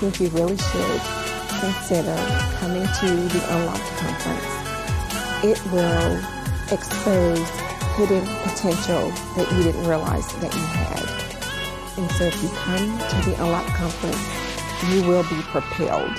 think you really should consider coming to the Unlocked Conference. It will expose hidden potential that you didn't realize that you had. And so if you come to the Unlocked Conference, you will be propelled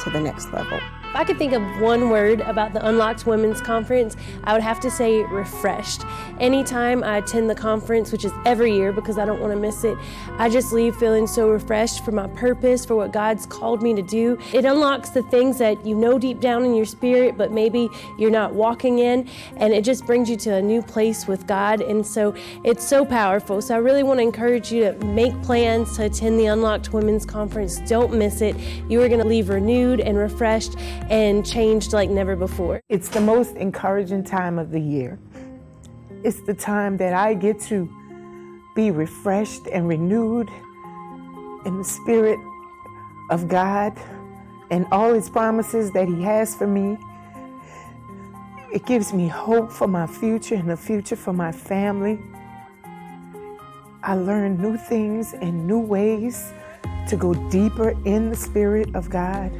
to the next level. If I could think of one word about the Unlocked Women's Conference, I would have to say refreshed. Anytime I attend the conference, which is every year because I don't want to miss it, I just leave feeling so refreshed for my purpose, for what God's called me to do. It unlocks the things that you know deep down in your spirit, but maybe you're not walking in, and it just brings you to a new place with God. And so it's so powerful. So I really want to encourage you to make plans to attend the Unlocked Women's Conference. Don't miss it. You are going to leave renewed and refreshed and changed like never before. It's the most encouraging time of the year. It's the time that I get to be refreshed and renewed in the Spirit of God and all His promises that He has for me. It gives me hope for my future and the future for my family. I learn new things and new ways to go deeper in the Spirit of God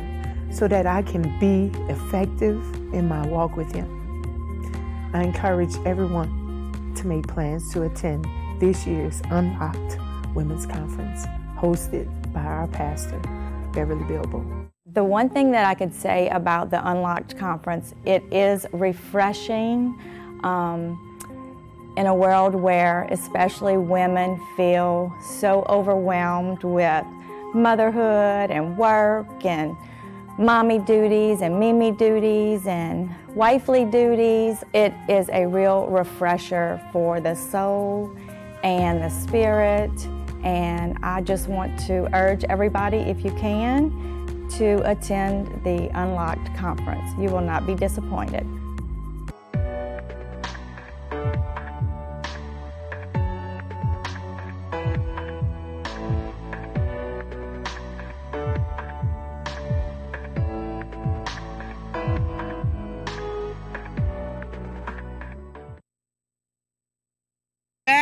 so that I can be effective in my walk with Him. I encourage everyone to make plans to attend this year's Unlocked Women's Conference, hosted by our pastor, Beverly Bilbo. The one thing that I could say about the Unlocked Conference, it is refreshing um, in a world where especially women feel so overwhelmed with motherhood and work and mommy duties and mimi duties and wifely duties. It is a real refresher for the soul and the spirit. And I just want to urge everybody, if you can, to attend the Unlocked Conference. You will not be disappointed.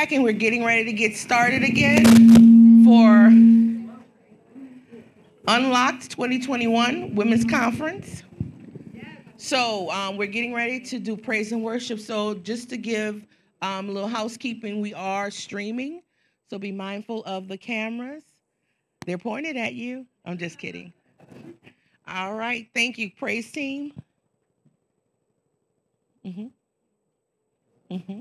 Back and we're getting ready to get started again for Unlocked 2021 Women's Conference. So um, we're getting ready to do praise and worship. So just to give um, a little housekeeping, we are streaming. So be mindful of the cameras. They're pointed at you. I'm just kidding. All right. Thank you, praise team. Mm-hmm. Mm-hmm.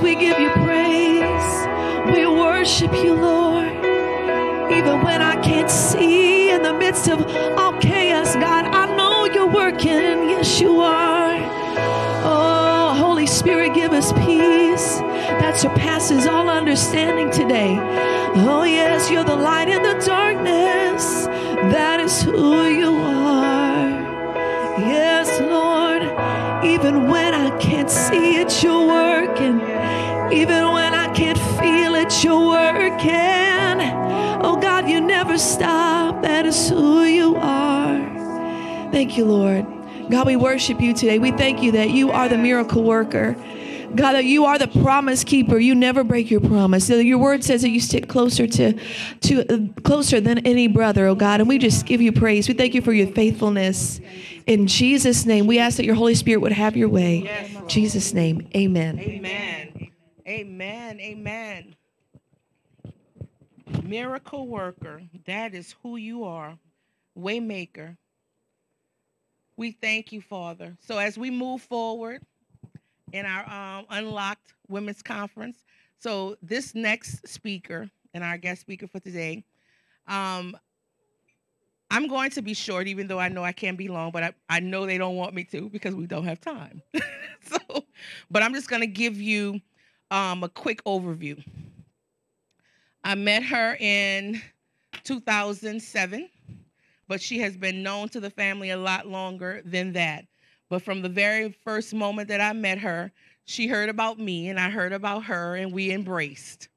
we give you praise. We worship you, Lord. Even when I can't see in the midst of all chaos, God, I know you're working. Yes, you are. Oh, Holy Spirit, give us peace that surpasses all understanding today. Oh, yes, you're the light in the darkness. That is who you are. Yes, Lord, even when I can't see it, you're working. Even when I can't feel it, you're working. Oh God, you never stop. That is who you are. Thank you, Lord. God, we worship you today. We thank you that you are the miracle worker. God, that you are the promise keeper. You never break your promise. Your word says that you stick closer to, to uh, closer than any brother, oh God. And we just give you praise. We thank you for your faithfulness. In Jesus' name, we ask that your Holy Spirit would have your way. Yes. Jesus' name, amen. Amen. Amen. Amen. Miracle worker. That is who you are. Waymaker. We thank you, Father. So as we move forward in our um, Unlocked Women's Conference, so this next speaker and our guest speaker for today, um, I'm going to be short, even though I know I can't be long, but I, I know they don't want me to because we don't have time. so, but I'm just going to give you um, a quick overview. I met her in 2007, but she has been known to the family a lot longer than that. But from the very first moment that I met her, she heard about me and I heard about her, and we embraced.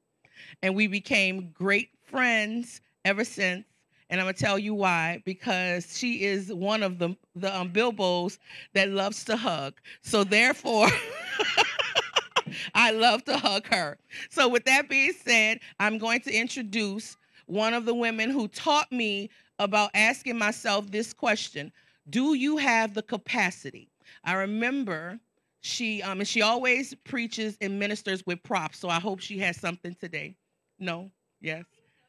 And we became great friends ever since. And I'm gonna tell you why, because she is one of the the um, Bilbos that loves to hug. So therefore, I love to hug her. So with that being said, I'm going to introduce one of the women who taught me about asking myself this question: Do you have the capacity? I remember she um and she always preaches and ministers with props. So I hope she has something today. No? Yes.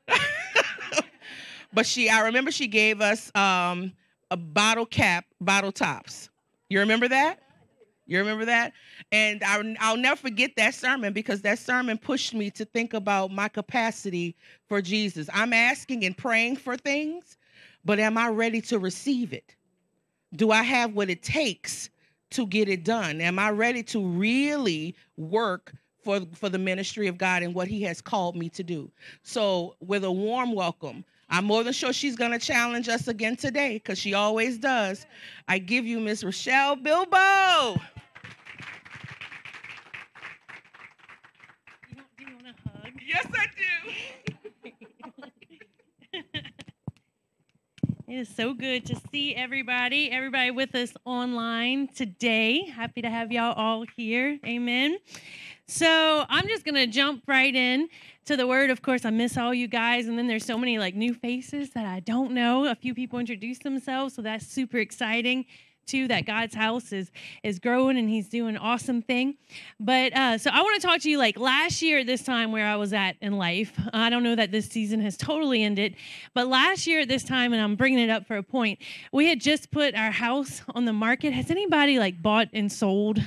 but she I remember she gave us um a bottle cap, bottle tops. You remember that? You remember that? And I, I'll never forget that sermon because that sermon pushed me to think about my capacity for Jesus. I'm asking and praying for things, but am I ready to receive it? Do I have what it takes to get it done? Am I ready to really work for, for the ministry of God and what He has called me to do? So, with a warm welcome, I'm more than sure she's going to challenge us again today because she always does. I give you Miss Rachelle Bilbo. Do you want a hug? Yes, I do. It is so good to see everybody, everybody with us online today. Happy to have y'all all here. Amen. So I'm just gonna jump right in to the word. Of course, I miss all you guys, and then there's so many like new faces that I don't know. A few people introduced themselves, so that's super exciting too. That God's house is is growing and He's doing awesome thing. But uh, so I want to talk to you like last year at this time where I was at in life. I don't know that this season has totally ended, but last year at this time, and I'm bringing it up for a point. We had just put our house on the market. Has anybody like bought and sold?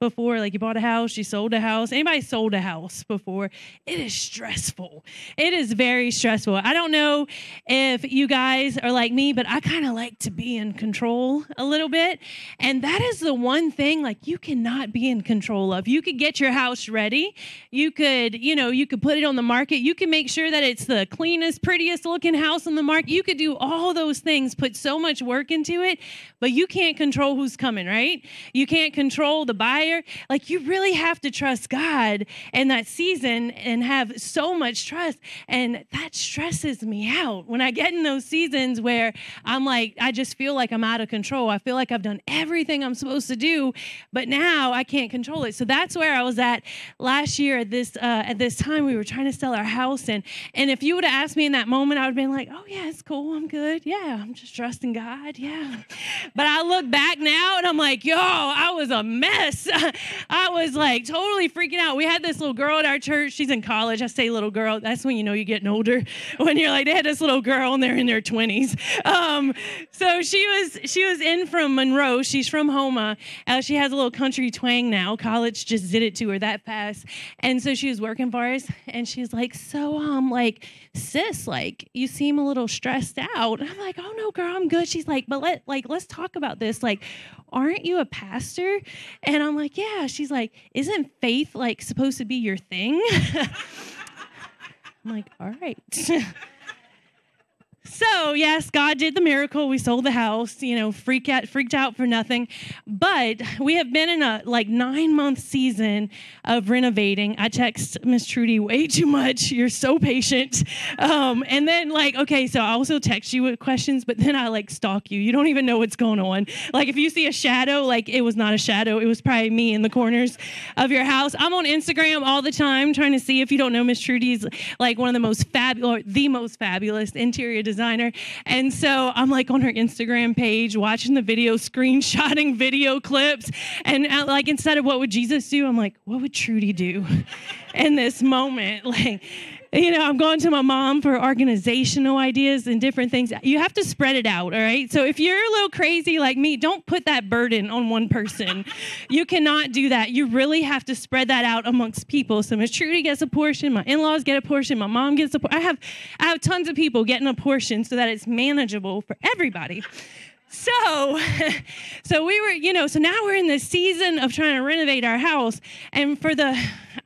Before like you bought a house you sold a house. Anybody sold a house before it is stressful. It is very stressful. I don't know if you guys are like me but i kind of like to be in control a little bit and that is the one thing like you cannot be in control of. You could get your house ready. You could you know you could put it on the market. You can make sure that it's the cleanest prettiest looking house on the market you could do all those things put so much work into it but you can't control who's coming right? You can't control the buyer fire. Like you really have to trust God in that season and have so much trust. And that stresses me out when I get in those seasons where I'm like, I just feel like I'm out of control. I feel like I've done everything I'm supposed to do, but now I can't control it. So that's where I was at last year at this uh, at this time. We were trying to sell our house, and and if you would have asked me in that moment, I would have been like, oh yeah, it's cool, I'm good. Yeah, I'm just trusting God. Yeah. But I look back now and I'm like, yo, I was a mess. I was like totally freaking out. We had this little girl at our church. She's in college. I say little girl. That's when you know you're getting older. When you're like, they had this little girl and they're in their 20s. Um, so she was she was in from Monroe. She's from Houma. Uh, she has a little country twang now. College just did it to her that fast. And so she was working for us and she's like, so um like sis, like you seem a little stressed out. And I'm like, oh no, girl, I'm good. She's like, but let like let's talk about this. Like, aren't you a pastor? And I'm like, yeah. She's like, isn't faith like supposed to be your thing? I'm like, all right. So, yes, God did the miracle. We sold the house, you know, freak out, freaked out for nothing. But we have been in a like nine month season of renovating. I text Miss Trudy way too much. You're so patient. Um, and then, like, okay, so I also text you with questions, but then I like stalk you. You don't even know what's going on. Like, if you see a shadow, like, it was not a shadow, it was probably me in the corners of your house. I'm on Instagram all the time trying to see if you don't know Miss Trudy's like one of the most fabulous, the most fabulous interior designer. And so I'm like on her Instagram page, watching the video, screenshotting video clips. And uh, like instead of what would Jesus do, I'm like, what would Trudy do in this moment? Like, you know, I'm going to my mom for organizational ideas and different things. You have to spread it out, all right? So if you're a little crazy like me, don't put that burden on one person. you cannot do that. You really have to spread that out amongst people. So Miss Trudy gets a portion, my in-laws get a portion, my mom gets a portion. I have I have tons of people getting a portion so that it's manageable for everybody. So, so we were, you know, so now we're in the season of trying to renovate our house. And for the,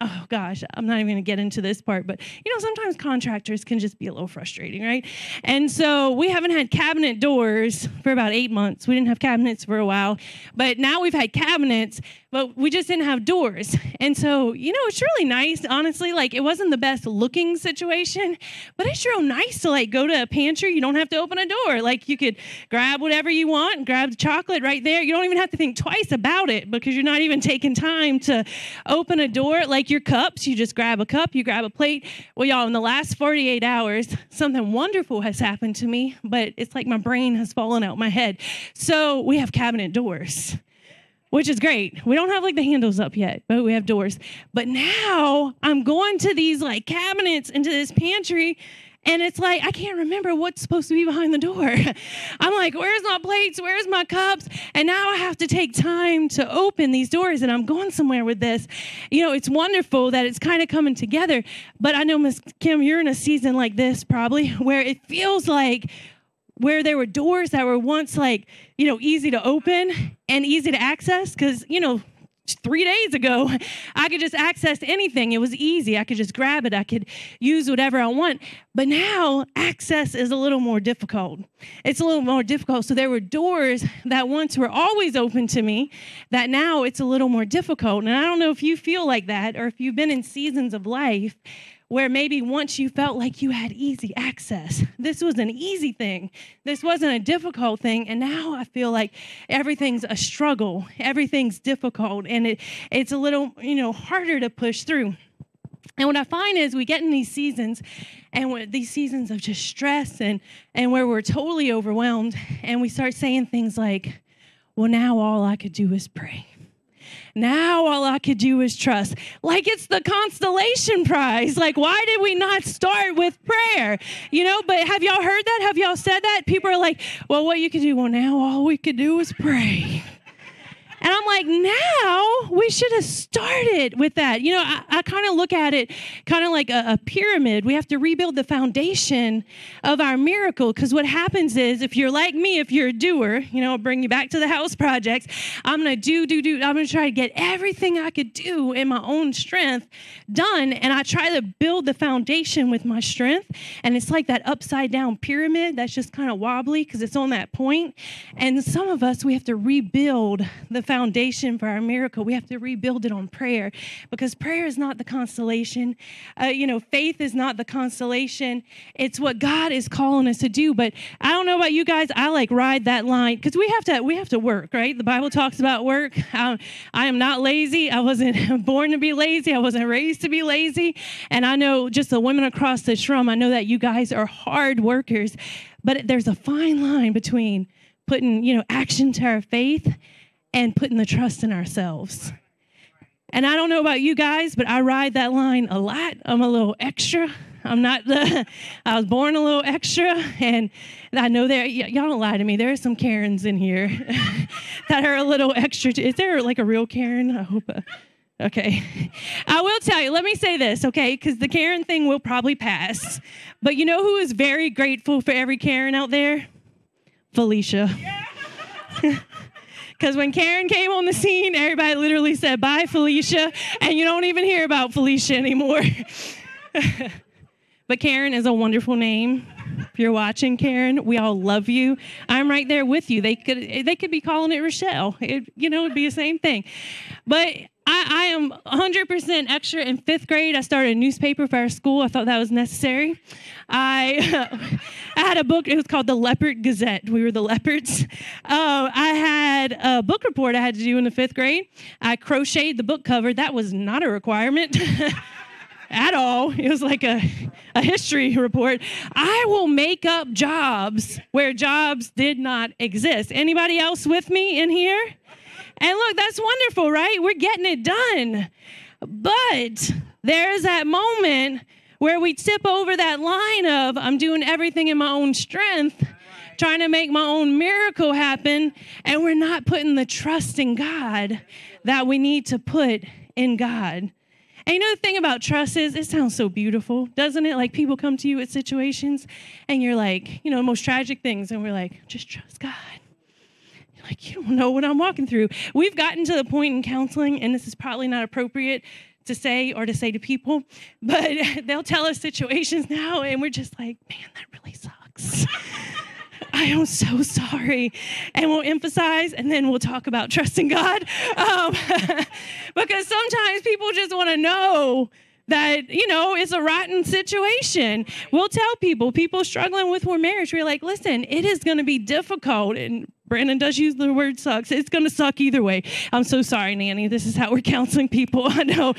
oh gosh, I'm not even going to get into this part, but you know, sometimes contractors can just be a little frustrating, right? And so we haven't had cabinet doors for about eight months. We didn't have cabinets for a while, but now we've had cabinets, but we just didn't have doors. And so, you know, it's really nice, honestly. Like, it wasn't the best looking situation, but it's real nice to like go to a pantry. You don't have to open a door. Like, you could grab whatever you want grab the chocolate right there. You don't even have to think twice about it because you're not even taking time to open a door. Like your cups, you just grab a cup, you grab a plate. Well, y'all, in the last 48 hours, something wonderful has happened to me, but it's like my brain has fallen out my head. So we have cabinet doors which is great. We don't have like the handles up yet, but we have doors. But now I'm going to these like cabinets into this pantry. And it's like, I can't remember what's supposed to be behind the door. I'm like, where's my plates? Where's my cups? And now I have to take time to open these doors, and I'm going somewhere with this. You know, it's wonderful that it's kind of coming together. But I know, Miss Kim, you're in a season like this probably where it feels like where there were doors that were once like, you know, easy to open and easy to access because, you know, three days ago, I could just access anything. It was easy. I could just grab it. I could use whatever I want. But now access is a little more difficult. It's a little more difficult. So there were doors that once were always open to me that now it's a little more difficult. And I don't know if you feel like that or if you've been in seasons of life where maybe once you felt like you had easy access. This was an easy thing. This wasn't a difficult thing. And now I feel like everything's a struggle. Everything's difficult and it, it's a little, you know, harder to push through. And what I find is we get in these seasons and these seasons of just stress and, and where we're totally overwhelmed and we start saying things like, well, now all I could do is pray. Now all I could do is trust. Like it's the constellation prize. Like, why did we not start with prayer? You know, but have y'all heard that? Have y'all said that? People are like, well, what you could do? Well, now all we could do is pray. And I'm like, now we should have started with that. You know, I, I kind of look at it kind of like a, a, pyramid. We have to rebuild the foundation of our miracle because what happens is if you're like me, if you're a doer, you know, I'll bring you back to the house projects. I'm going to do, do, do. I'm going to try to get everything I could do in my own strength done. And I try to build the foundation with my strength. And it's like that upside down pyramid that's just kind of wobbly because it's on that point. And some of us, we have to rebuild the foundation foundation for our miracle. We have to rebuild it on prayer because prayer is not the consolation. Uh, you know, faith is not the consolation. It's what God is calling us to do. But I don't know about you guys. I like ride that line because we have to we have to work, right? The Bible talks about work. Um, I am not lazy. I wasn't born to be lazy. I wasn't raised to be lazy. And I know just the women across this room. I know that you guys are hard workers, but there's a fine line between putting you know action to our faith and putting the trust in ourselves. And I don't know about you guys, but I ride that line a lot. I'm a little extra. I'm not the, I was born a little extra. And I know there, y- y'all don't lie to me. There are some Karens in here that are a little extra. Is there like a real Karen? I hope. Uh, okay. I will tell you, let me say this, okay? Because the Karen thing will probably pass. But you know who is very grateful for every Karen out there? Felicia. Because when Karen came on the scene, everybody literally said, Bye, Felicia. And you don't even hear about Felicia anymore. but Karen is a wonderful name. If you're watching, Karen, we all love you. I'm right there with you. They could they could be calling it Rachelle. It, you know, it'd be the same thing. But I, I am 100% extra in fifth grade. I started a newspaper for our school. I thought that was necessary. I, I had a book, it was called the Leopard Gazette. We were the leopards. Uh, I had a book report I had to do in the fifth grade. I crocheted the book cover. That was not a requirement. at all. It was like a, a history report. I will make up jobs where jobs did not exist. Anybody else with me in here? And look, that's wonderful, right? We're getting it done. But there's that moment where we tip over that line of I'm doing everything in my own strength, trying to make my own miracle happen, and we're not putting the trust in God that we need to put in God. And you know the thing about trust is it sounds so beautiful, doesn't it? Like people come to you with situations and you're like, you know, most tragic things, and we're like, just trust God. You're like, you don't know what I'm walking through. We've gotten to the point in counseling, and this is probably not appropriate to say or to say to people, but they'll tell us situations now, and we're just like, man, that really sucks. I am so sorry. And we'll emphasize and then we'll talk about trusting God. Um, because sometimes people just want to know that, you know, it's a rotten situation. We'll tell people, people struggling with their marriage, we're like, listen, it is going to be difficult. And Brandon does use the word sucks. It's going to suck either way. I'm so sorry, Nanny. This is how we're counseling people. I know.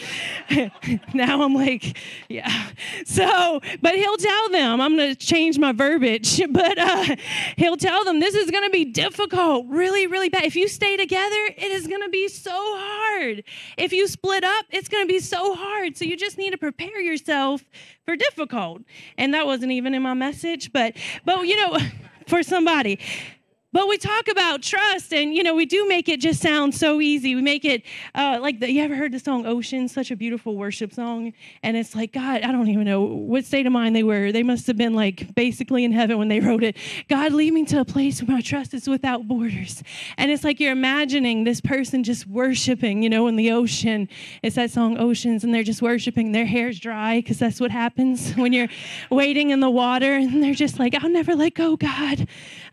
now I'm like, yeah. So, but he'll tell them, I'm going to change my verbiage, but uh, he'll tell them this is going to be difficult, really, really bad. If you stay together, it is going to be so hard. If you split up, it's going to be so hard. So you just need to prepare yourself for difficult. And that wasn't even in my message, but, but you know, for somebody. But we talk about trust, and you know, we do make it just sound so easy. We make it uh, like the, you ever heard the song "Ocean"? Such a beautiful worship song, and it's like God. I don't even know what state of mind they were. They must have been like basically in heaven when they wrote it. God, lead me to a place where my trust is without borders. And it's like you're imagining this person just worshiping, you know, in the ocean. It's that song "Oceans," and they're just worshiping. Their hair's dry because that's what happens when you're waiting in the water, and they're just like, "I'll never let go, God.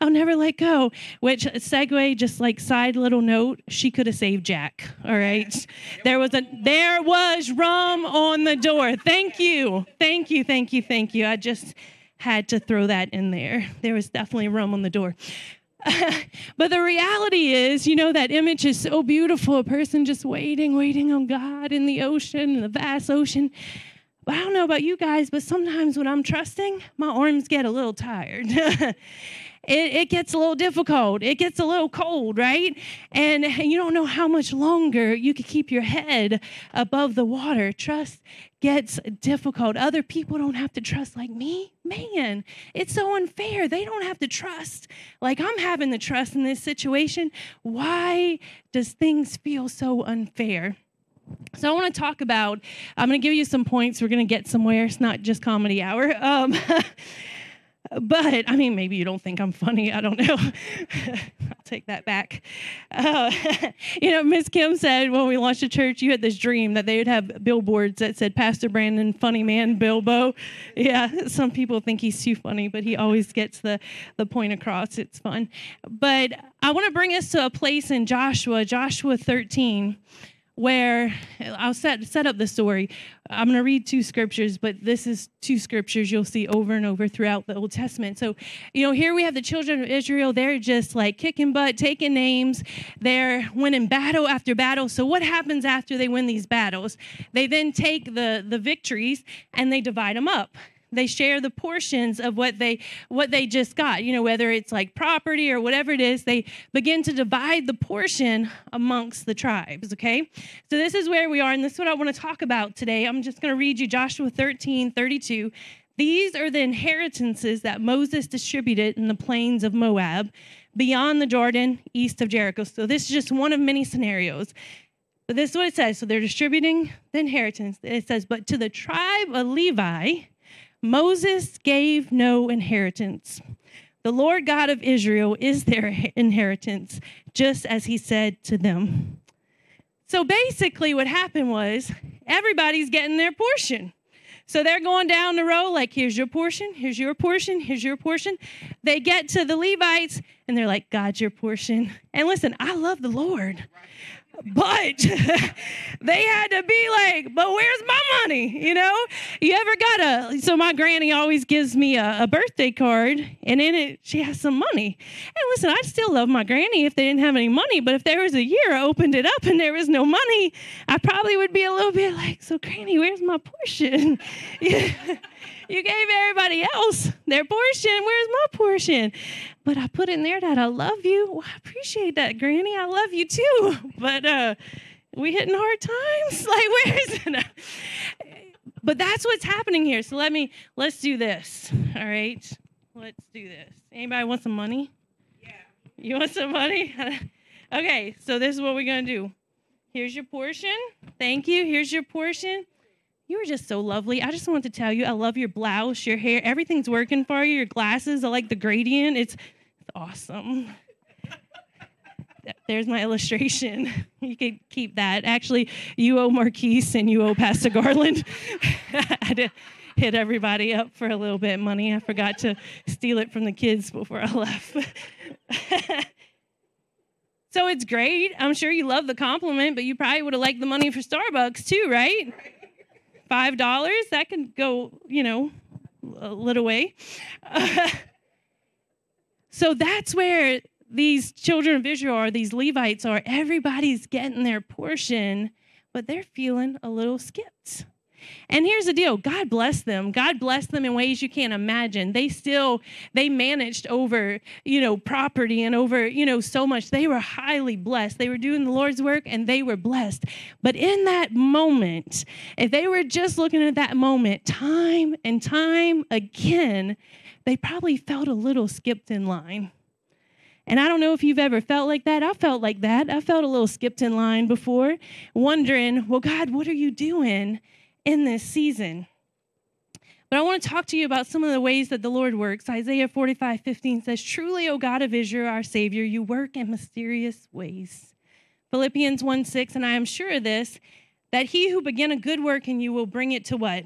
I'll never let go." Which segue, just like side little note, she could have saved Jack. All right, there was a there was rum on the door. Thank you, thank you, thank you, thank you. I just had to throw that in there. There was definitely rum on the door. but the reality is, you know, that image is so beautiful. A person just waiting, waiting on God in the ocean, in the vast ocean. I don't know about you guys, but sometimes when I'm trusting, my arms get a little tired. it, it, gets a little difficult. It gets a little cold, right? And, and you don't know how much longer you can keep your head above the water. Trust gets difficult. Other people don't have to trust like me. Man, it's so unfair. They don't have to trust like I'm having to trust in this situation. Why does things feel so unfair? So I want to talk about. I'm going to give you some points. We're going to get somewhere. It's not just comedy hour. Um, but I mean, maybe you don't think I'm funny. I don't know. I'll take that back. Uh, you know, Miss Kim said when we launched the church, you had this dream that they would have billboards that said Pastor Brandon, funny man, Bilbo. Yeah, some people think he's too funny, but he always gets the the point across. It's fun. But I want to bring us to a place in Joshua, Joshua 13 where I'll set set up the story. I'm going to read two scriptures, but this is two scriptures you'll see over and over throughout the Old Testament. So, you know, here we have the children of Israel. They're just like kicking butt, taking names. They're winning battle after battle. So, what happens after they win these battles? They then take the the victories and they divide them up they share the portions of what they what they just got. You know whether it's like property or whatever it is they begin to divide the portion amongst the tribes okay? So this is where we are and this is what i want to talk about today. I'm just going to read you joshua 13 32 these are the inheritances that moses distributed in the plains of moab beyond the jordan east of jericho. So this is just one of many scenarios. But this is what it says. So they're distributing the inheritance. It says but to the tribe of levi Moses gave no inheritance. The Lord God of Israel is their inheritance, just as he said to them. So basically, what happened was everybody's getting their portion. So they're going down the row, like, here's your portion, here's your portion, here's your portion. They get to the Levites and they're like, God's your portion. And listen, I love the Lord. But they had to be like, but where's my money? You know, you ever got a, so my granny always gives me a, a, birthday card and in it, she has some money. And listen, I still love my granny if they didn't have any money, but if there was a year I opened it up and there was no money, I probably would be a little bit like, so granny, where's my portion? you gave everybody else their portion. Where's my portion? But I put in there that I love you. Well, I appreciate that, Granny. I love you too. But uh, we hitting hard times. Like, where is it? But that's what's happening here. So let me let's do this. All right. Let's do this. Anybody want some money? Yeah. You want some money? okay, so this is what we're gonna do. Here's your portion. Thank you. Here's your portion. You were just so lovely. I just want to tell you, I love your blouse, your hair, everything's working for you. Your glasses, I like the gradient. It's, it's awesome. There's my illustration. You could keep that. Actually, you owe Marquise and you owe Pastor Garland. I had to hit everybody up for a little bit of money. I forgot to steal it from the kids before I left. so it's great. I'm sure you love the compliment, but you probably would have liked the money for Starbucks too, right? Five dollars that can go you know a little way. Uh, so that's where these children of israel are these levites are everybody's getting their portion but they're feeling a little skipped and here's the deal God blessed them. God blessed them in ways you can't imagine. They still, they managed over, you know, property and over, you know, so much. They were highly blessed. They were doing the Lord's work and they were blessed. But in that moment, if they were just looking at that moment time and time again, they probably felt a little skipped in line. And I don't know if you've ever felt like that. I felt like that. I felt a little skipped in line before, wondering, well, God, what are you doing? In this season. But I want to talk to you about some of the ways that the Lord works. Isaiah 45 15 says, Truly, O God of Israel, our Savior, you work in mysterious ways. Philippians 1 6, and I am sure of this, that he who began a good work in you will bring it to what?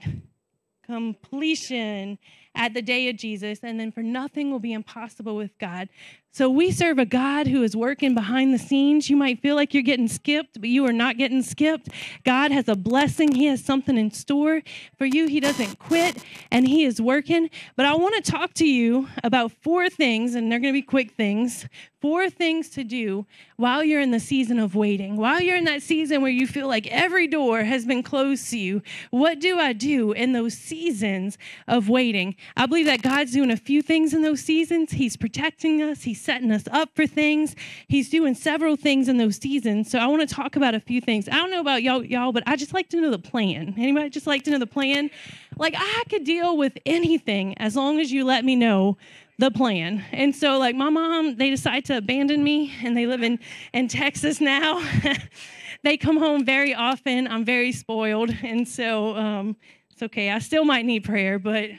Completion at the day of Jesus, and then for nothing will be impossible with God. So we serve a God who is working behind the scenes. You might feel like you're getting skipped, but you are not getting skipped. God has a blessing, He has something in store for you. He doesn't quit and He is working. But I want to talk to you about four things, and they're going to be quick things. Four things to do while you're in the season of waiting, while you're in that season where you feel like every door has been closed to you. What do I do in those seasons of waiting? I believe that God's doing a few things in those seasons. He's protecting us, He's setting us up for things. He's doing several things in those seasons. So I want to talk about a few things. I don't know about y'all, y'all, but I just like to know the plan. Anybody just like to know the plan? Like I could deal with anything as long as you let me know the plan. And so like my mom, they decide to abandon me and they live in, in Texas now. they come home very often. I'm very spoiled. And so um, it's okay. I still might need prayer, but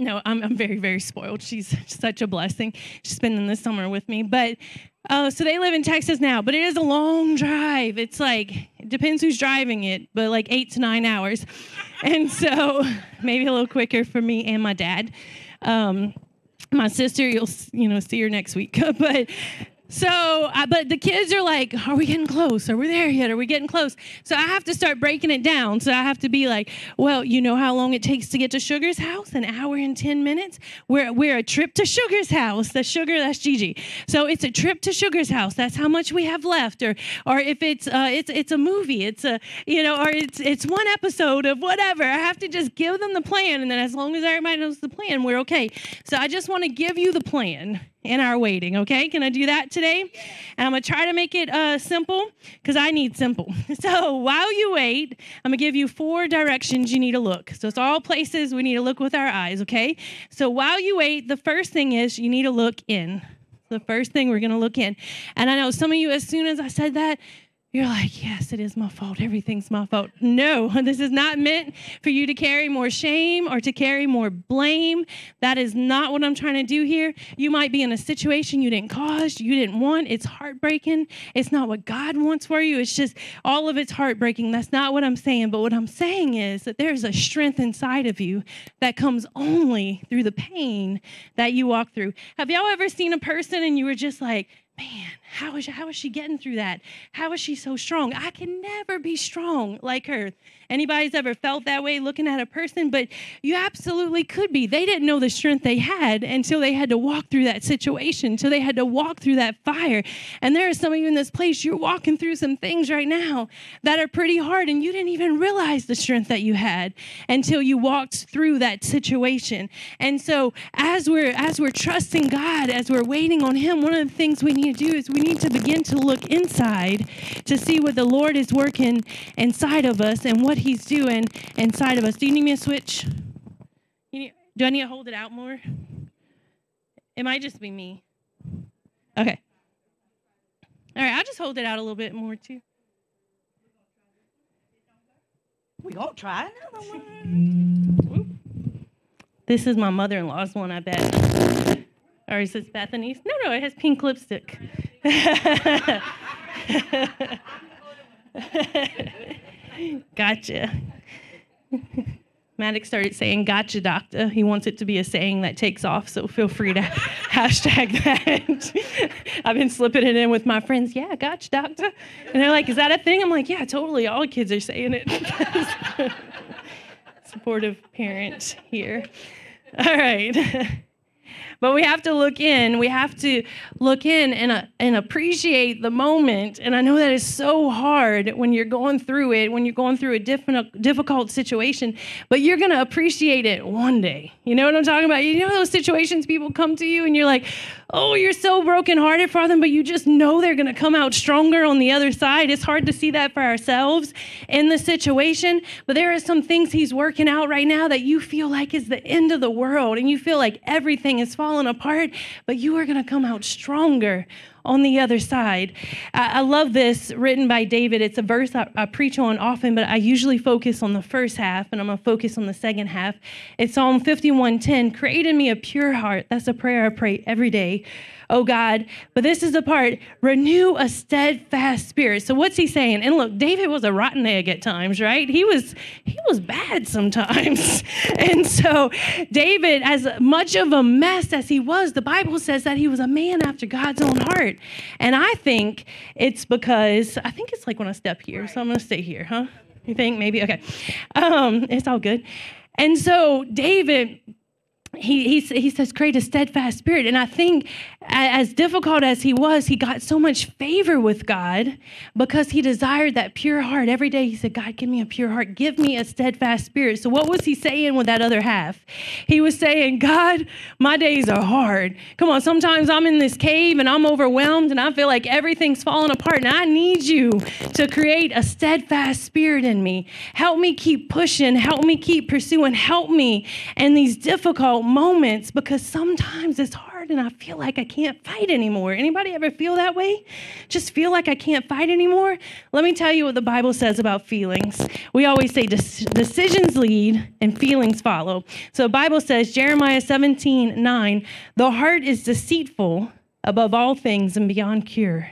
no, I'm, I'm very, very spoiled. She's such a blessing. She's spending the summer with me. But uh, so they live in Texas now, but it is a long drive. It's like, it depends who's driving it, but like eight to nine hours. And so maybe a little quicker for me and my dad. Um, my sister, you'll you know see her next week. but So, uh, but the kids are like, Are we getting close? Are we there yet? Are we getting close? So I have to start breaking it down. So I have to be like, Well, you know how long it takes to get to Sugar's house? An hour and 10 minutes? We're, we're a trip to Sugar's house. The Sugar, that's Gigi. So it's a trip to Sugar's house. That's how much we have left. Or, or if it's, uh, it's, it's a movie, it's a, you know, or it's, it's one episode of whatever. I have to just give them the plan. And then as long as everybody knows the plan, we're okay. So I just want to give you the plan in our waiting, okay? Can I do that today? And I'm gonna try to make it uh, simple because I need simple. So while you wait, I'm gonna give you four directions you need to look. So it's all places we need to look with our eyes, okay? So while you wait, the first thing is you need to look in. The first thing we're gonna look in. And I know some of you, as soon as I said that, you're like, yes, it is my fault. Everything's my fault. No, this is not meant for you to carry more shame or to carry more blame. That is not what I'm trying to do here. You might be in a situation you didn't cause, you didn't want. It's heartbreaking. It's not what God wants for you. It's just all of it's heartbreaking. That's not what I'm saying. But what I'm saying is that there's a strength inside of you that comes only through the pain that you walk through. Have y'all ever seen a person and you were just like, man, how is, how is she getting through that? How is she so strong? I can never be strong like her. Anybody's ever felt that way looking at a person? But you absolutely could be. They didn't know the strength they had until they had to walk through that situation, until they had to walk through that fire. And there are some of you in this place, you're walking through some things right now that are pretty hard, and you didn't even realize the strength that you had until you walked through that situation. And so as we're as we're trusting God, as we're waiting on Him, one of the things we need to do is we need to begin to look inside to see what the Lord is working inside of us and what He's doing inside of us. Do you need me to switch? Need, do I need to hold it out more? It might just be me. Okay. All right, I'll just hold it out a little bit more too. We gonna try another one. This is my mother-in-law's one, I bet. Or is this Bethany's? No, no, it has pink lipstick. gotcha. Maddox started saying, Gotcha, doctor. He wants it to be a saying that takes off, so feel free to hashtag that. I've been slipping it in with my friends. Yeah, gotcha, doctor. And they're like, Is that a thing? I'm like, Yeah, totally. All kids are saying it. Supportive parent here. All right. But we have to look in. We have to look in and, uh, and appreciate the moment. And I know that is so hard when you're going through it, when you're going through a difficult, difficult situation, but you're going to appreciate it one day. You know what I'm talking about? You know those situations people come to you and you're like, oh, you're so brokenhearted for them, but you just know they're going to come out stronger on the other side. It's hard to see that for ourselves in the situation, but there are some things he's working out right now that you feel like is the end of the world and you feel like everything is falling apart, but you are going to come out stronger on the other side. I, I, love this written by David. It's a verse I, I, preach on often, but I usually focus on the first half, and I'm gonna focus on the second half. It's Psalm 51:10. Create in me a pure heart. That's a prayer I pray every day oh God. But this is the part renew a steadfast spirit. So what's he saying? And look, David was a rotten egg at times, right? He was he was bad sometimes. and so David, as much of a mess as he was, the Bible says that he was a man after God's own heart. And I think it's because I think it's like when I step here, so I'm gonna stay here, huh? You think maybe? Okay. Um, it's all good. And so David he, he, he says, create a steadfast spirit. And I think as difficult as he was, he got so much favor with God because he desired that pure heart. Every day he said, God, give me a pure heart. Give me a steadfast spirit. So what was he saying with that other half? He was saying, God, my days are hard. Come on, sometimes I'm in this cave and I'm overwhelmed and I feel like everything's falling apart. And I need you to create a steadfast spirit in me. Help me keep pushing. Help me keep pursuing. Help me in these difficult difficult moments because sometimes it's hard and I feel like I can't fight anymore. Anybody ever feel that way? Just feel like I can't fight anymore? Let me tell you what the Bible says about feelings. We always say decisions lead and feelings follow. So the Bible says Jeremiah 17, 9, the heart is deceitful above all things and beyond cure.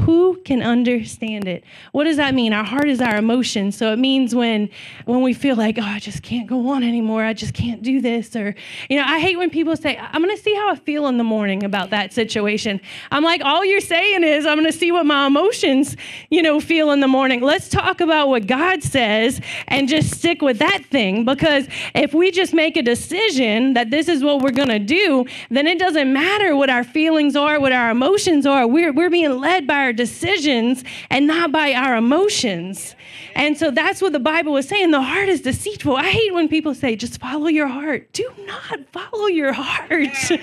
Who can understand it? What does that mean? Our heart is our emotion. So it means when when we feel like, oh, I just can't go on anymore. I just can't do this. Or, you know, I hate when people say, I'm gonna see how I feel in the morning about that situation. I'm like, all you're saying is I'm gonna see what my emotions, you know, feel in the morning. Let's talk about what God says and just stick with that thing. Because if we just make a decision that this is what we're gonna do, then it doesn't matter what our feelings are, what our emotions are. We're, we're being led by our decisions and not by our emotions. And so that's what the Bible was saying. The heart is deceitful. I hate when people say, just follow your heart. Do not follow your heart.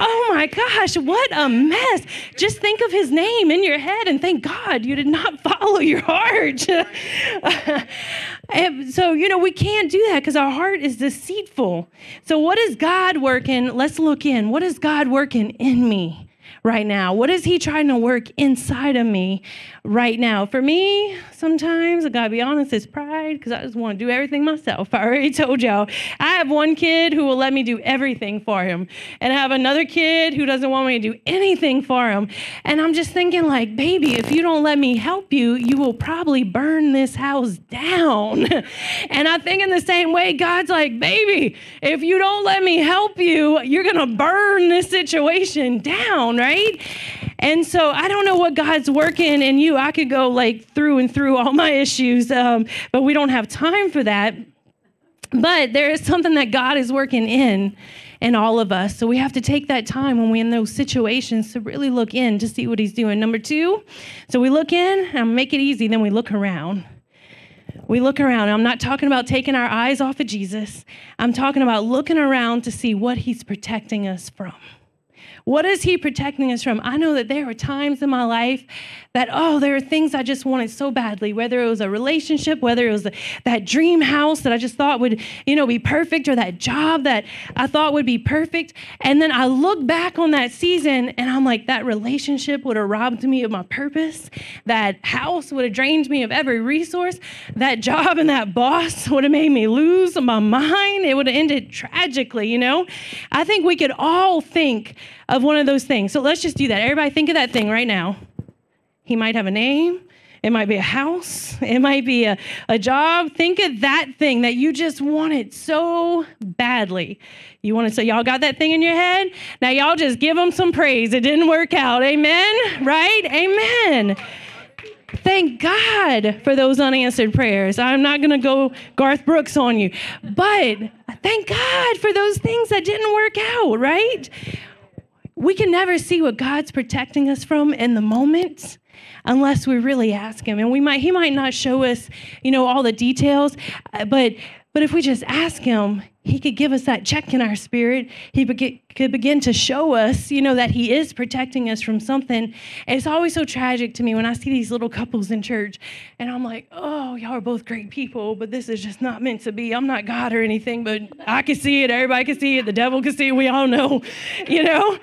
Oh my gosh, what a mess. Just think of his name in your head and thank God you did not follow your heart. so, you know, we can't do that because our heart is deceitful. So, what is God working? Let's look in. What is God working in me? Right now? What is He trying to work inside of me right now? For me, sometimes, I gotta be honest, it's pride because I just want to do everything myself. I already told y'all. I have one kid who will let me do everything for him, and I have another kid who doesn't want me to do anything for him. And I'm just thinking, like, baby, if you don't let me help you, you will probably burn this house down. and I think in the same way, God's like, baby, if you don't let me help you, you're gonna burn this situation down, right? And so I don't know what God's working in you. I could go like through and through all my issues, um, but we don't have time for that. But there is something that God is working in in all of us. So we have to take that time when we're in those situations to really look in to see what He's doing. Number two, so we look in and make it easy, then we look around. We look around. I'm not talking about taking our eyes off of Jesus. I'm talking about looking around to see what He's protecting us from. What is He protecting us from? I know that there were times in my life that, oh, there are things I just wanted so badly, whether it was a relationship, whether it was that dream house that I just thought would, you know, be perfect, or that job that I thought would be perfect. And then I look back on that season and I'm like, that relationship would have robbed me of my purpose. That house would have drained me of every resource. That job and that boss would have made me lose my mind. It would have ended tragically, you know? I think we could all think of one of those things. So let's just do that. Everybody think of that thing right now. He might have a name. It might be a house. It might be a, a job. Think of that thing that you just wanted so badly. You want to say, y'all got that thing in your head? Now, y'all just give them some praise. It didn't work out. Amen? Right? Amen. Thank God for those unanswered prayers. I'm not going to go Garth Brooks on you, but thank God for those things that didn't work out, right? we can never see what God's protecting us from in the moment unless we really ask him. And we might he might not show us you know all the details uh, but but if we just ask him he could give us that check in our spirit. He could begin to show us you know that he is protecting us from something. And it's always so tragic to me when i see these little couples in church and i'm like oh y'all are both great people but this is just not meant to be. I'm not god or anything but i can see it. Everybody can see it. The devil can see it. We all know you know?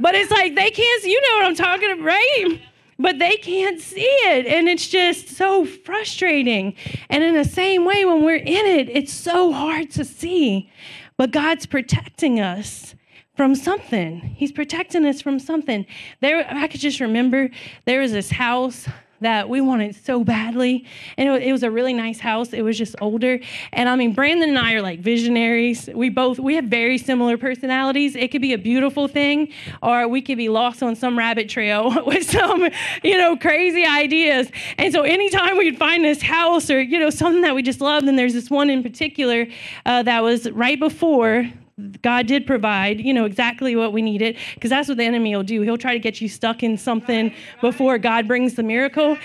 But it's like they can't you know what i'm talking about right but they can't see it. And it's just so frustrating. And in the same way, when we're in it, it's so hard to see. But God's protecting us from something. He's protecting us from something. There, I could just remember there was this house that we wanted so badly. And it, it was a really nice house. It was just older. And I mean, Brandon and I are like visionaries. We both, we have very similar personalities. It could be a beautiful thing, or we could be lost on some rabbit trail with some, you know, crazy ideas. And so anytime we'd find this house or, you know, something that we just loved, and there's this one in particular uh, that was right before God did provide, you know, exactly what we needed, because that's what the enemy will do. He'll try to get you stuck in something before God brings the miracle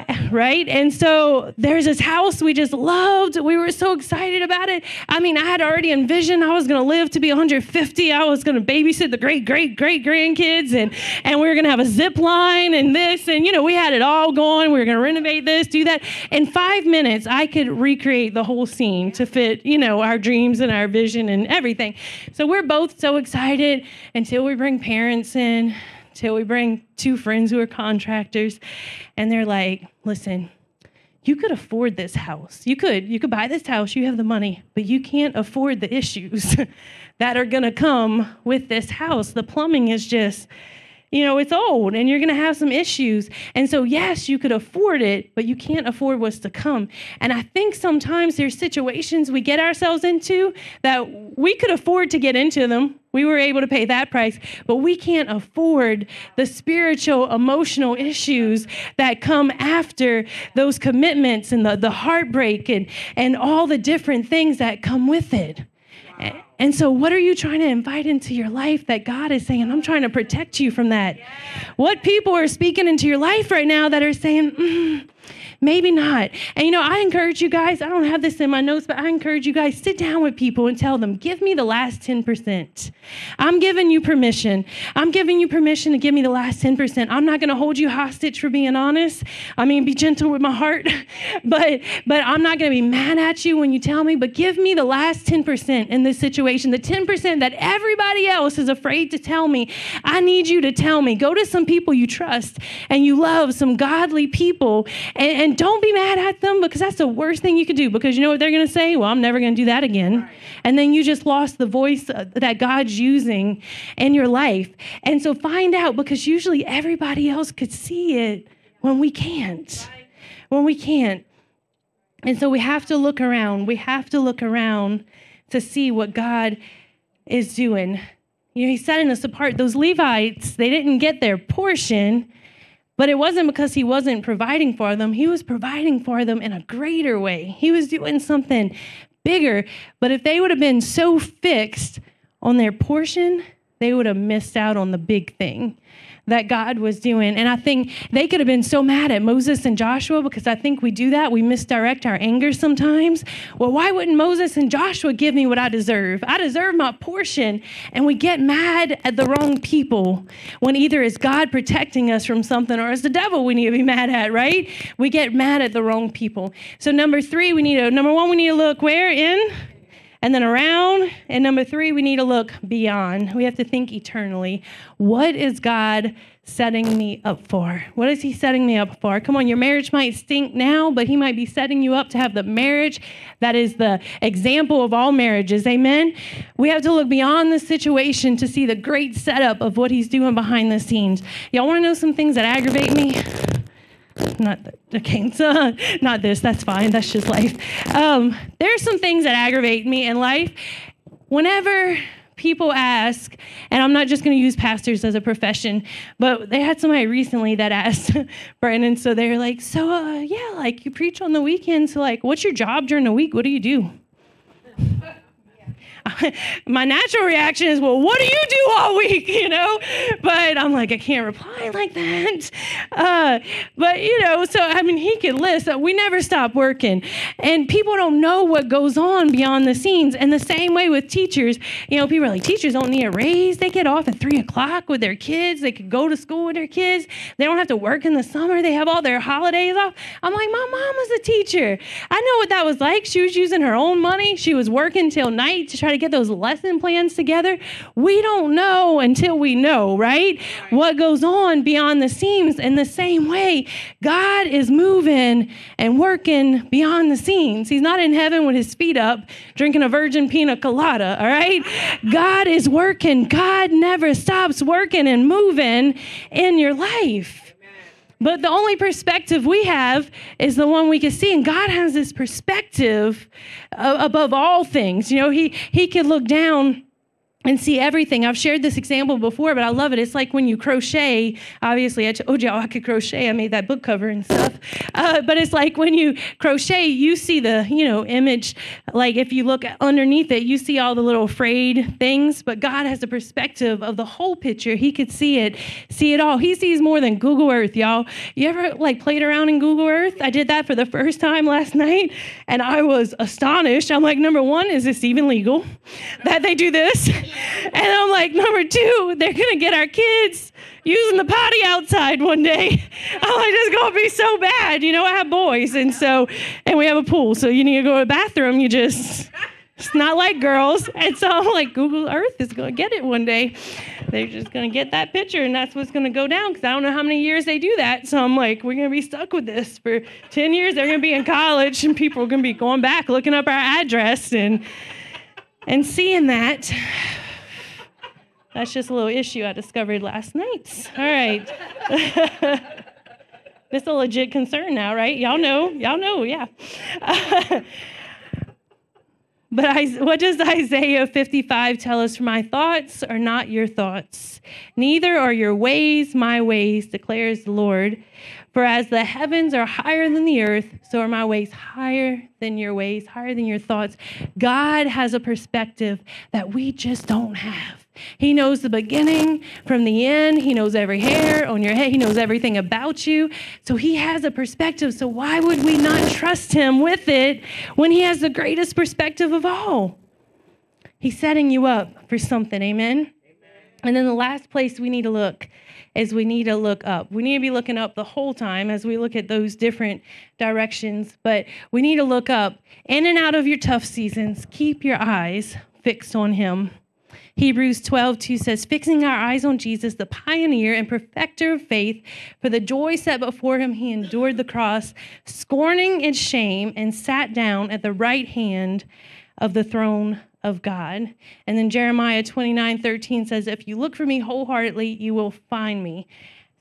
right? And so there's this house we just loved. We were so excited about it. I mean, I had already envisioned I was going to live to be 150. I was going to babysit the great, great, great grandkids, and and we were going to have a zip line and this, and you know, we had it all going. We were going to renovate this, do that. In five minutes, I could recreate the whole scene to fit, you know, our dreams and our vision and everything. So we're both so excited until we bring parents in till we bring two friends who are contractors and they're like, listen, you could afford this house. You could. You could buy this house. You have the money, but you can't afford the issues that are going to come with this house. The plumbing is just you know, it's old and you're going to have some issues. And so, yes, you could afford it, but you can't afford what's to come. And I think sometimes there's situations we get ourselves into that we could afford to get into them. We were able to pay that price, but we can't afford the spiritual, emotional issues that come after those commitments and the, the heartbreak and, and all the different things that come with it. And so, what are you trying to invite into your life that God is saying, I'm trying to protect you from that? What people are speaking into your life right now that are saying, mm, Maybe not. And you know, I encourage you guys, I don't have this in my notes, but I encourage you guys, sit down with people and tell them, give me the last 10%. I'm giving you permission. I'm giving you permission to give me the last 10%. I'm not gonna hold you hostage for being honest. I mean, be gentle with my heart, but but I'm not gonna be mad at you when you tell me, but give me the last 10% in this situation, the 10% that everybody else is afraid to tell me. I need you to tell me. Go to some people you trust and you love, some godly people, and, and and don't be mad at them because that's the worst thing you could do because you know what they're going to say? Well, I'm never going to do that again. And then you just lost the voice uh, that God's using in your life. And so find out because usually everybody else could see it when we can't. When we can't. And so we have to look around. We have to look around to see what God is doing. You know, He's setting us apart. Those Levites, they didn't get their portion but it wasn't because he wasn't providing for them, he was providing for them in a greater way. He was doing something bigger. But if they would have been so fixed on their portion, they would have missed out on the big thing that God was doing. And I think they could have been so mad at Moses and Joshua because I think we do that. We misdirect our anger sometimes. Well, why wouldn't Moses and Joshua give me what I deserve? I deserve my portion. And we get mad at the wrong people when either is God protecting us from something or is the devil we need to be mad at, right? We get mad at the wrong people. So number three, we need to, number one, we need to look where in? And then around. And number three, we need to look beyond. We have to think eternally. What is God setting me up for? What is He setting me up for? Come on, your marriage might stink now, but He might be setting you up to have the marriage that is the example of all marriages. Amen? We have to look beyond the situation to see the great setup of what He's doing behind the scenes. Y'all want to know some things that aggravate me? Not okay, so, not this. That's fine. That's just life. Um, are some things that aggravate me in life. Whenever people ask, and I'm not just going to use pastors as a profession, but they had somebody recently that asked Brandon. So they're like, "So, uh, yeah, like you preach on the weekends. So, like, what's your job during the week? What do you do?" my natural reaction is, well, what do you do all week? You know, but I'm like, I can't reply like that. Uh, but you know, so I mean, he could list. that We never stop working, and people don't know what goes on beyond the scenes. And the same way with teachers, you know, people are like, teachers don't need a raise. They get off at three o'clock with their kids. They could go to school with their kids. They don't have to work in the summer. They have all their holidays off. I'm like, my mom was a teacher. I know what that was like. She was using her own money. She was working till night to try to get those lesson plans together, we don't know until we know, right? What goes on beyond the scenes. In the same way, God is moving and working beyond the scenes. He's not in heaven with his feet up drinking a virgin pina colada, all right? God is working. God never stops working and moving in your life. But the only perspective we have is the one we can see. And God has this perspective above all things. You know, He, he can look down and see everything. I've shared this example before, but I love it. It's like when you crochet. Obviously, I told you I could crochet. I made that book cover and stuff. Uh, but it's like when you crochet, you see the you know image. Like if you look underneath it, you see all the little frayed things. But God has a perspective of the whole picture. He could see it, see it all. He sees more than Google Earth, y'all. You ever like played around in Google Earth? I did that for the first time last night, and I was astonished. I'm like, number one, is this even legal that they do this? And I'm like, number two, they're gonna get our kids using the potty outside one day. I'm like, it's gonna be so bad. You know, I have boys, and so, and we have a pool, so you need to go to the bathroom. You just, it's not like girls. And so I'm like, Google Earth is gonna get it one day. They're just gonna get that picture, and that's what's gonna go down. Because I don't know how many years they do that. So I'm like, we're gonna be stuck with this for 10 years. They're gonna be in college, and people are gonna be going back looking up our address and and seeing that That's just a little issue I discovered last night. All right. this is a legit concern now, right? Y'all know. Y'all know, yeah. but what does Isaiah 55 tell us? For my thoughts are not your thoughts, neither are your ways my ways, declares the Lord. For as the heavens are higher than the earth, so are my ways higher than your ways, higher than your thoughts. God has a perspective that we just don't have. He knows the beginning from the end. He knows every hair on your head. He knows everything about you. So he has a perspective. So why would we not trust him with it when he has the greatest perspective of all? He's setting you up for something. Amen. Amen. And then the last place we need to look is we need to look up. We need to be looking up the whole time as we look at those different directions, but we need to look up in and out of your tough seasons. Keep your eyes fixed on Him. Hebrews 12, 2 says, Fixing our eyes on Jesus, the pioneer and perfecter of faith, for the joy set before him, he endured the cross, scorning its shame, and sat down at the right hand of the throne of God. And then Jeremiah 29 13 says, If you look for me wholeheartedly, you will find me.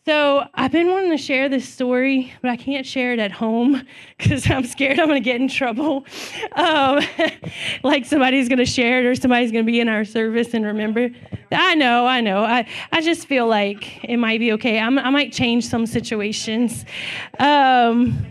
So I've been wanting to share this story, but I can't share it at home because I'm scared I'm going to get in trouble. Um, like somebody's going to share it or somebody's going to be in our service and remember. I know, I know. I, I just feel like it might be okay. I'm, i might change some situations. Um,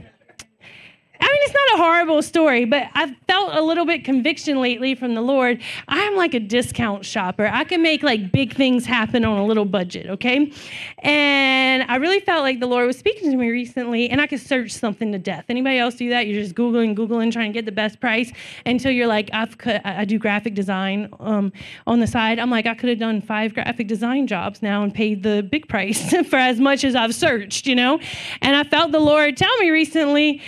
I mean, it's not a horrible story, but I've felt a little bit conviction lately from the Lord. I'm like a discount shopper. I can make like big things happen on a little budget, okay? And I really felt like the Lord was speaking to me recently, and I could search something to death. Anybody else do that? You're just Googling, Googling, trying to get the best price until you're like, I've cut, I do graphic design um, on the side. I'm like, I could have done five graphic design jobs now and paid the big price for as much as I've searched, you know? And I felt the Lord tell me recently,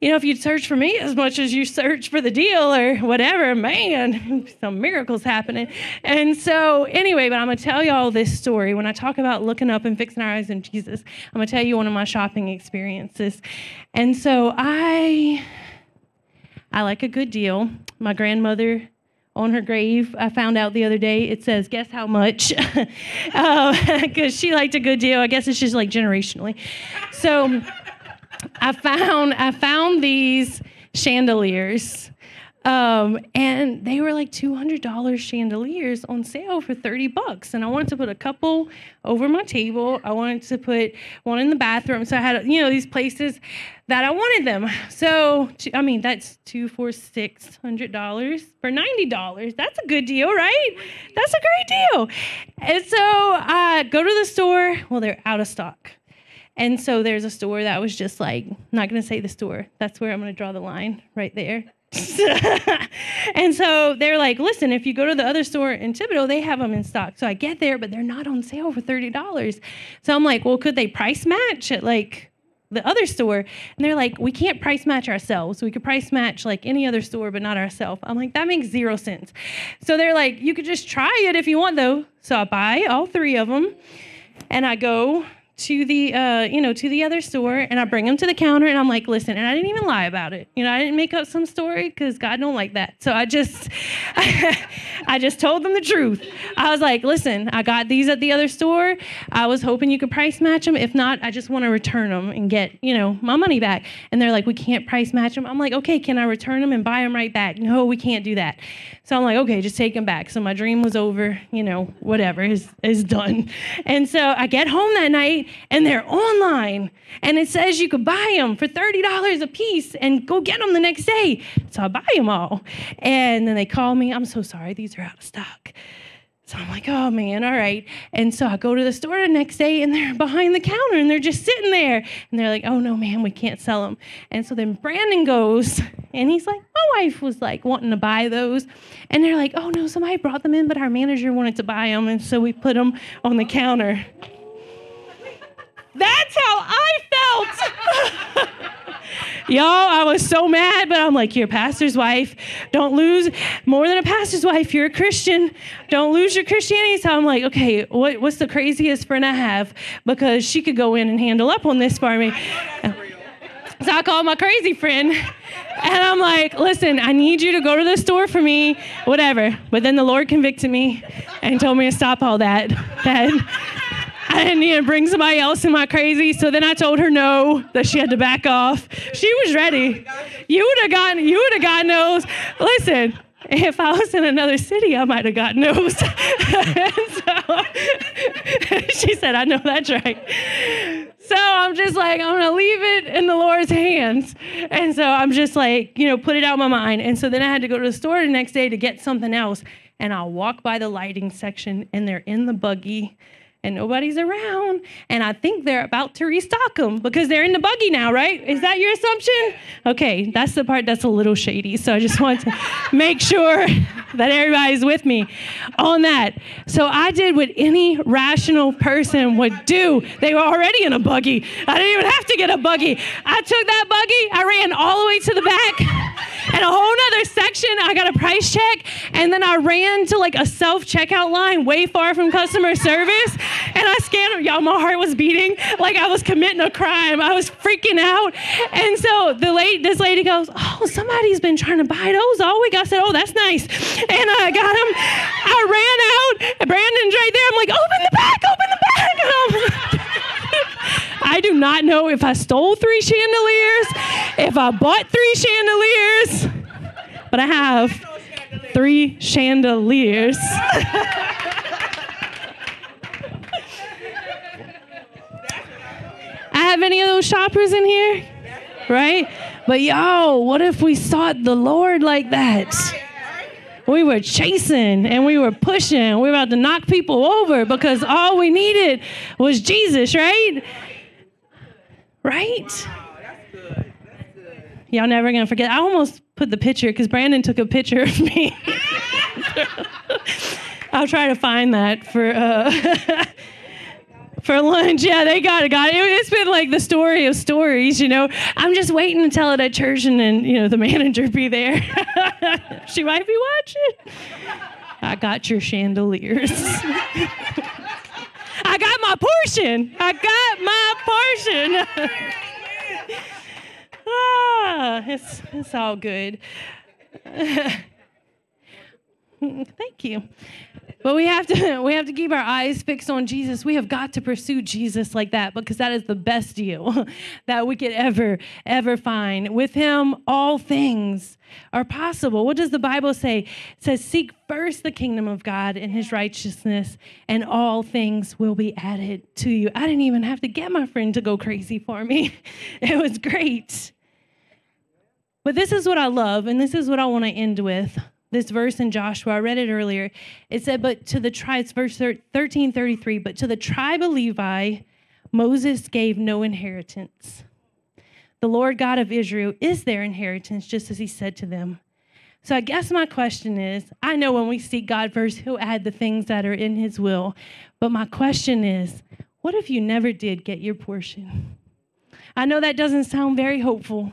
you know, if you'd search for me as much as you search for the deal or whatever, man, some miracles happening. And so, anyway, but I'm going to tell you all this story. When I talk about looking up and fixing our eyes in Jesus, I'm going to tell you one of my shopping experiences. And so, I, I like a good deal. My grandmother on her grave. I found out the other day it says, guess how much? Because uh, she liked a good deal. I guess it's just like generationally. So I found I found these chandeliers. Um, and they were like $200 chandeliers on sale for 30 bucks. And I wanted to put a couple over my table. I wanted to put one in the bathroom. So I had, you know, these places that I wanted them. So, I mean, that's two for $600 for $90. That's a good deal, right? That's a great deal. And so I go to the store. Well, they're out of stock. And so there's a store that was just like, not going to say the store. That's where I'm going to draw the line right there. and so they're like, listen, if you go to the other store in Thibodaux, they have them in stock. So I get there, but they're not on sale for $30. So I'm like, well, could they price match at like the other store? And they're like, we can't price match ourselves. We could price match like any other store, but not ourselves. I'm like, that makes zero sense. So they're like, you could just try it if you want, though. So I buy all three of them and I go to the uh, you know to the other store and I bring them to the counter and I'm like, listen, and I didn't even lie about it. You know, I didn't make up some story because God don't like that. So I just I just told them the truth. I was like, listen, I got these at the other store. I was hoping you could price match them. If not, I just want to return them and get you know my money back. And they're like, we can't price match them. I'm like, okay, can I return them and buy them right back? No, we can't do that. So I'm like, okay, just take them back. So my dream was over. You know, whatever is is done. And so I get home that night and they're online. And it says you could buy them for $30 a piece and go get them the next day. So I buy them all. And then they call me, I'm so sorry, these are out of stock. So I'm like, oh man, all right. And so I go to the store the next day and they're behind the counter and they're just sitting there. And they're like, oh no, man, we can't sell them. And so then Brandon goes and he's like, my wife was like wanting to buy those. And they're like, oh no, somebody brought them in, but our manager wanted to buy them. And so we put them on the counter. That's how I felt. Y'all, I was so mad, but I'm like, you're a pastor's wife. Don't lose more than a pastor's wife. You're a Christian. Don't lose your Christianity. So I'm like, okay, what, what's the craziest friend I have? Because she could go in and handle up on this for me. So I called my crazy friend. And I'm like, listen, I need you to go to the store for me, whatever. But then the Lord convicted me and told me to stop all that. That I didn't need to bring somebody else in my crazy. So then I told her no, that she had to back off. She was ready. You would have gotten, you would have gotten those. Listen, if I was in another city, I might have gotten those. so, she said, I know that's right. So I'm just like, I'm gonna leave it in the Lord's hands. And so I'm just like, you know, put it out of my mind. And so then I had to go to the store the next day to get something else. And I'll walk by the lighting section and they're in the buggy and nobody's around. And I think they're about to restock them because they're in the buggy now, right? Is that your assumption? Okay, that's the part that's a little shady. So I just want to make sure that everybody's with me on that. So I did what any rational person would do. They were already in a buggy. I didn't even have to get a buggy. I took that buggy, I ran all the way to the back. And a whole nother section, I got a price check, and then I ran to like a self checkout line way far from customer service and I scanned them. y'all. My heart was beating like I was committing a crime. I was freaking out. And so the lady, this lady goes, "Oh, somebody's been trying to buy those all week." I said, "Oh, that's nice." And I got them. I ran out. Brandon's right there. I'm like, "Open the back! Open the back!" I do not know if I stole three chandeliers, if I bought three chandeliers, but I have three chandeliers. I have any of those shoppers in here? Right? But yo, what if we sought the Lord like that? We were chasing and we were pushing. We were about to knock people over because all we needed was Jesus, right? Right? Y'all never gonna forget. I almost put the picture because Brandon took a picture of me. I'll try to find that for. Uh, for lunch. Yeah, they got it. Got it. It's been like the story of stories, you know. I'm just waiting to tell it at church and then, you know, the manager be there. she might be watching. I got your chandeliers. I got my portion. I got my portion. ah, it's, it's all good. Thank you. But we have to we have to keep our eyes fixed on Jesus. We have got to pursue Jesus like that because that is the best deal that we could ever ever find. With him all things are possible. What does the Bible say? It says seek first the kingdom of God and his righteousness and all things will be added to you. I didn't even have to get my friend to go crazy for me. It was great. But this is what I love and this is what I want to end with this verse in Joshua. I read it earlier. It said, But to the tribes, verse 13 33, but to the tribe of Levi, Moses gave no inheritance. The Lord God of Israel is their inheritance, just as he said to them. So I guess my question is I know when we seek God first, he'll add the things that are in his will. But my question is what if you never did get your portion? I know that doesn't sound very hopeful.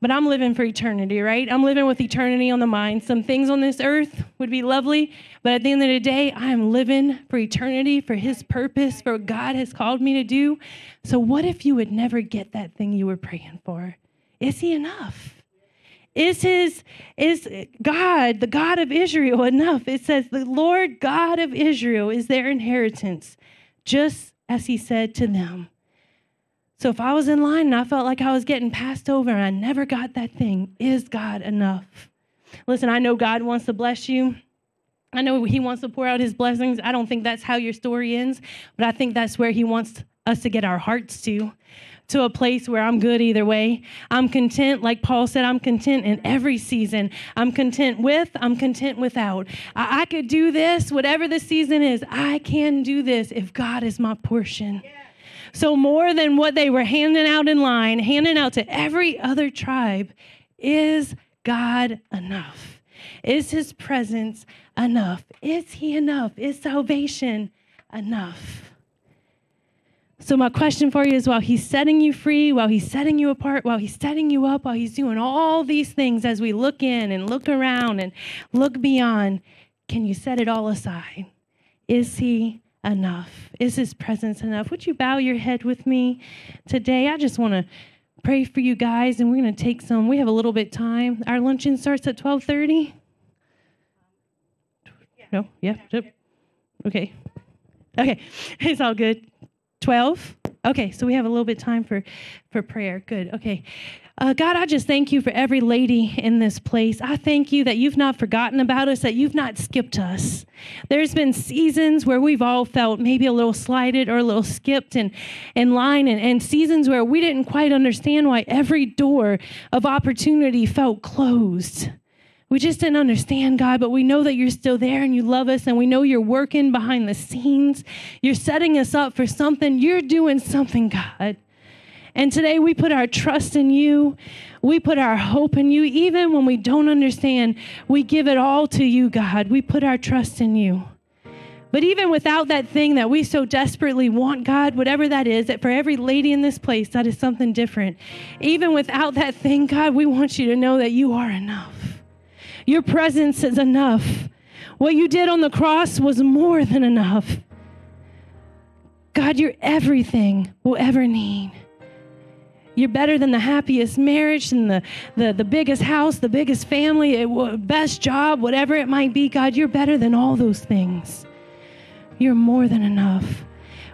But I'm living for eternity, right? I'm living with eternity on the mind. Some things on this earth would be lovely, but at the end of the day, I am living for eternity, for His purpose, for what God has called me to do. So, what if you would never get that thing you were praying for? Is He enough? Is his is God, the God of Israel, enough? It says the Lord God of Israel is their inheritance, just as he said to them. So if I was in line and I felt like I was getting passed over and I never got that thing, is God enough? Listen, I know God wants to bless you. I know He wants to pour out His blessings. I don't think that's how your story ends, but I think that's where He wants us to get our hearts to, to a place where I'm good either way. I'm content, like Paul said, I'm content in every season. I'm content with, I'm content without. I, I could do this, whatever the season is, I can do this if God is my portion. Yeah. So, more than what they were handing out in line, handing out to every other tribe, is God enough? Is his presence enough? Is he enough? Is salvation enough? So, my question for you is while he's setting you free, while he's setting you apart, while he's setting you up, while he's doing all these things as we look in and look around and look beyond, can you set it all aside? Is he enough? Is his presence enough? Would you bow your head with me today? I just want to pray for you guys, and we're going to take some. We have a little bit time. Our luncheon starts at 12:30. No, yeah, okay, okay, it's all good. 12. Okay, so we have a little bit time for for prayer. Good. Okay. Uh, God, I just thank you for every lady in this place. I thank you that you've not forgotten about us, that you've not skipped us. There's been seasons where we've all felt maybe a little slighted or a little skipped in, in line, and, and seasons where we didn't quite understand why every door of opportunity felt closed. We just didn't understand, God, but we know that you're still there and you love us, and we know you're working behind the scenes. You're setting us up for something. You're doing something, God. And today we put our trust in you. We put our hope in you. Even when we don't understand, we give it all to you, God. We put our trust in you. But even without that thing that we so desperately want, God, whatever that is, that for every lady in this place, that is something different. Even without that thing, God, we want you to know that you are enough. Your presence is enough. What you did on the cross was more than enough. God, you're everything we'll ever need. You're better than the happiest marriage and the, the, the biggest house, the biggest family, eh, it, best job, whatever it might be. God, you're better than all those things. You're more than enough.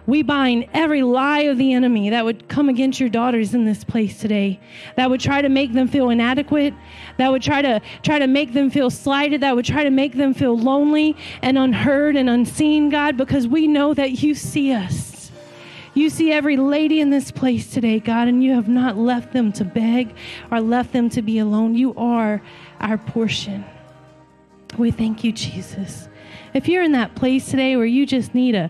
We bind every lie of the enemy that would come against your daughters in this place today, that would try to make them feel inadequate, that would try to try to make them feel slighted, that would try to make them feel lonely and unheard and unseen, God, because we know that you see us. You see every lady in this place today, God, and you have not left them to beg or left them to be alone. You are our portion. We thank you, Jesus. If you're in that place today where you just need a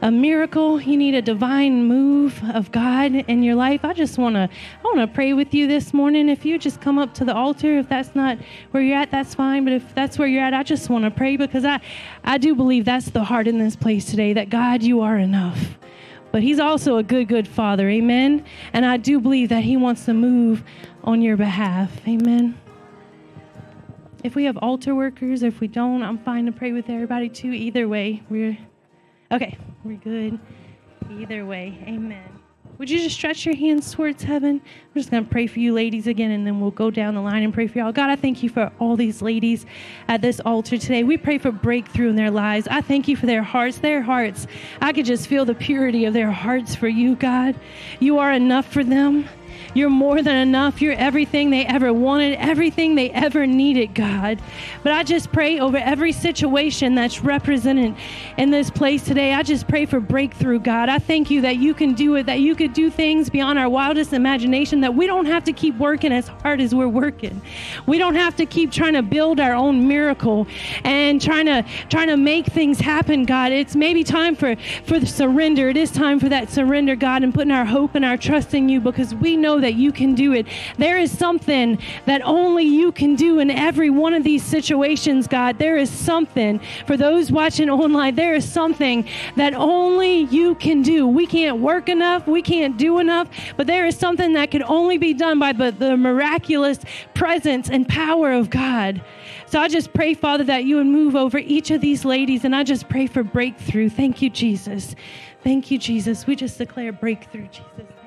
a miracle, you need a divine move of God in your life, I just want to I want to pray with you this morning. If you just come up to the altar, if that's not where you're at, that's fine, but if that's where you're at, I just want to pray because I I do believe that's the heart in this place today that God, you are enough but He's also a good, good Father. Amen. And I do believe that He wants to move on your behalf. Amen. If we have altar workers, or if we don't, I'm fine to pray with everybody too. Either way, we're okay. We're good. Either way. Amen. Would you just stretch your hands towards heaven? I'm just going to pray for you ladies again, and then we'll go down the line and pray for y'all. God, I thank you for all these ladies at this altar today. We pray for breakthrough in their lives. I thank you for their hearts. Their hearts, I could just feel the purity of their hearts for you, God. You are enough for them. You're more than enough. You're everything they ever wanted, everything they ever needed, God. But I just pray over every situation that's represented in this place today. I just pray for breakthrough, God. I thank you that you can do it, that you could do things beyond our wildest imagination, that we don't have to keep working as hard as we're working. We don't have to keep trying to build our own miracle and trying to trying to make things happen, God. It's maybe time for for surrender. It is time for that surrender, God, and putting our hope and our trust in you because we know that you can do it. There is something that only you can do in every one of these situations, God. There is something for those watching online, there is something that only you can do. We can't work enough, we can't do enough, but there is something that can only be done by the, the miraculous presence and power of God. So I just pray, Father, that you would move over each of these ladies, and I just pray for breakthrough. Thank you, Jesus. Thank you, Jesus. We just declare breakthrough, Jesus.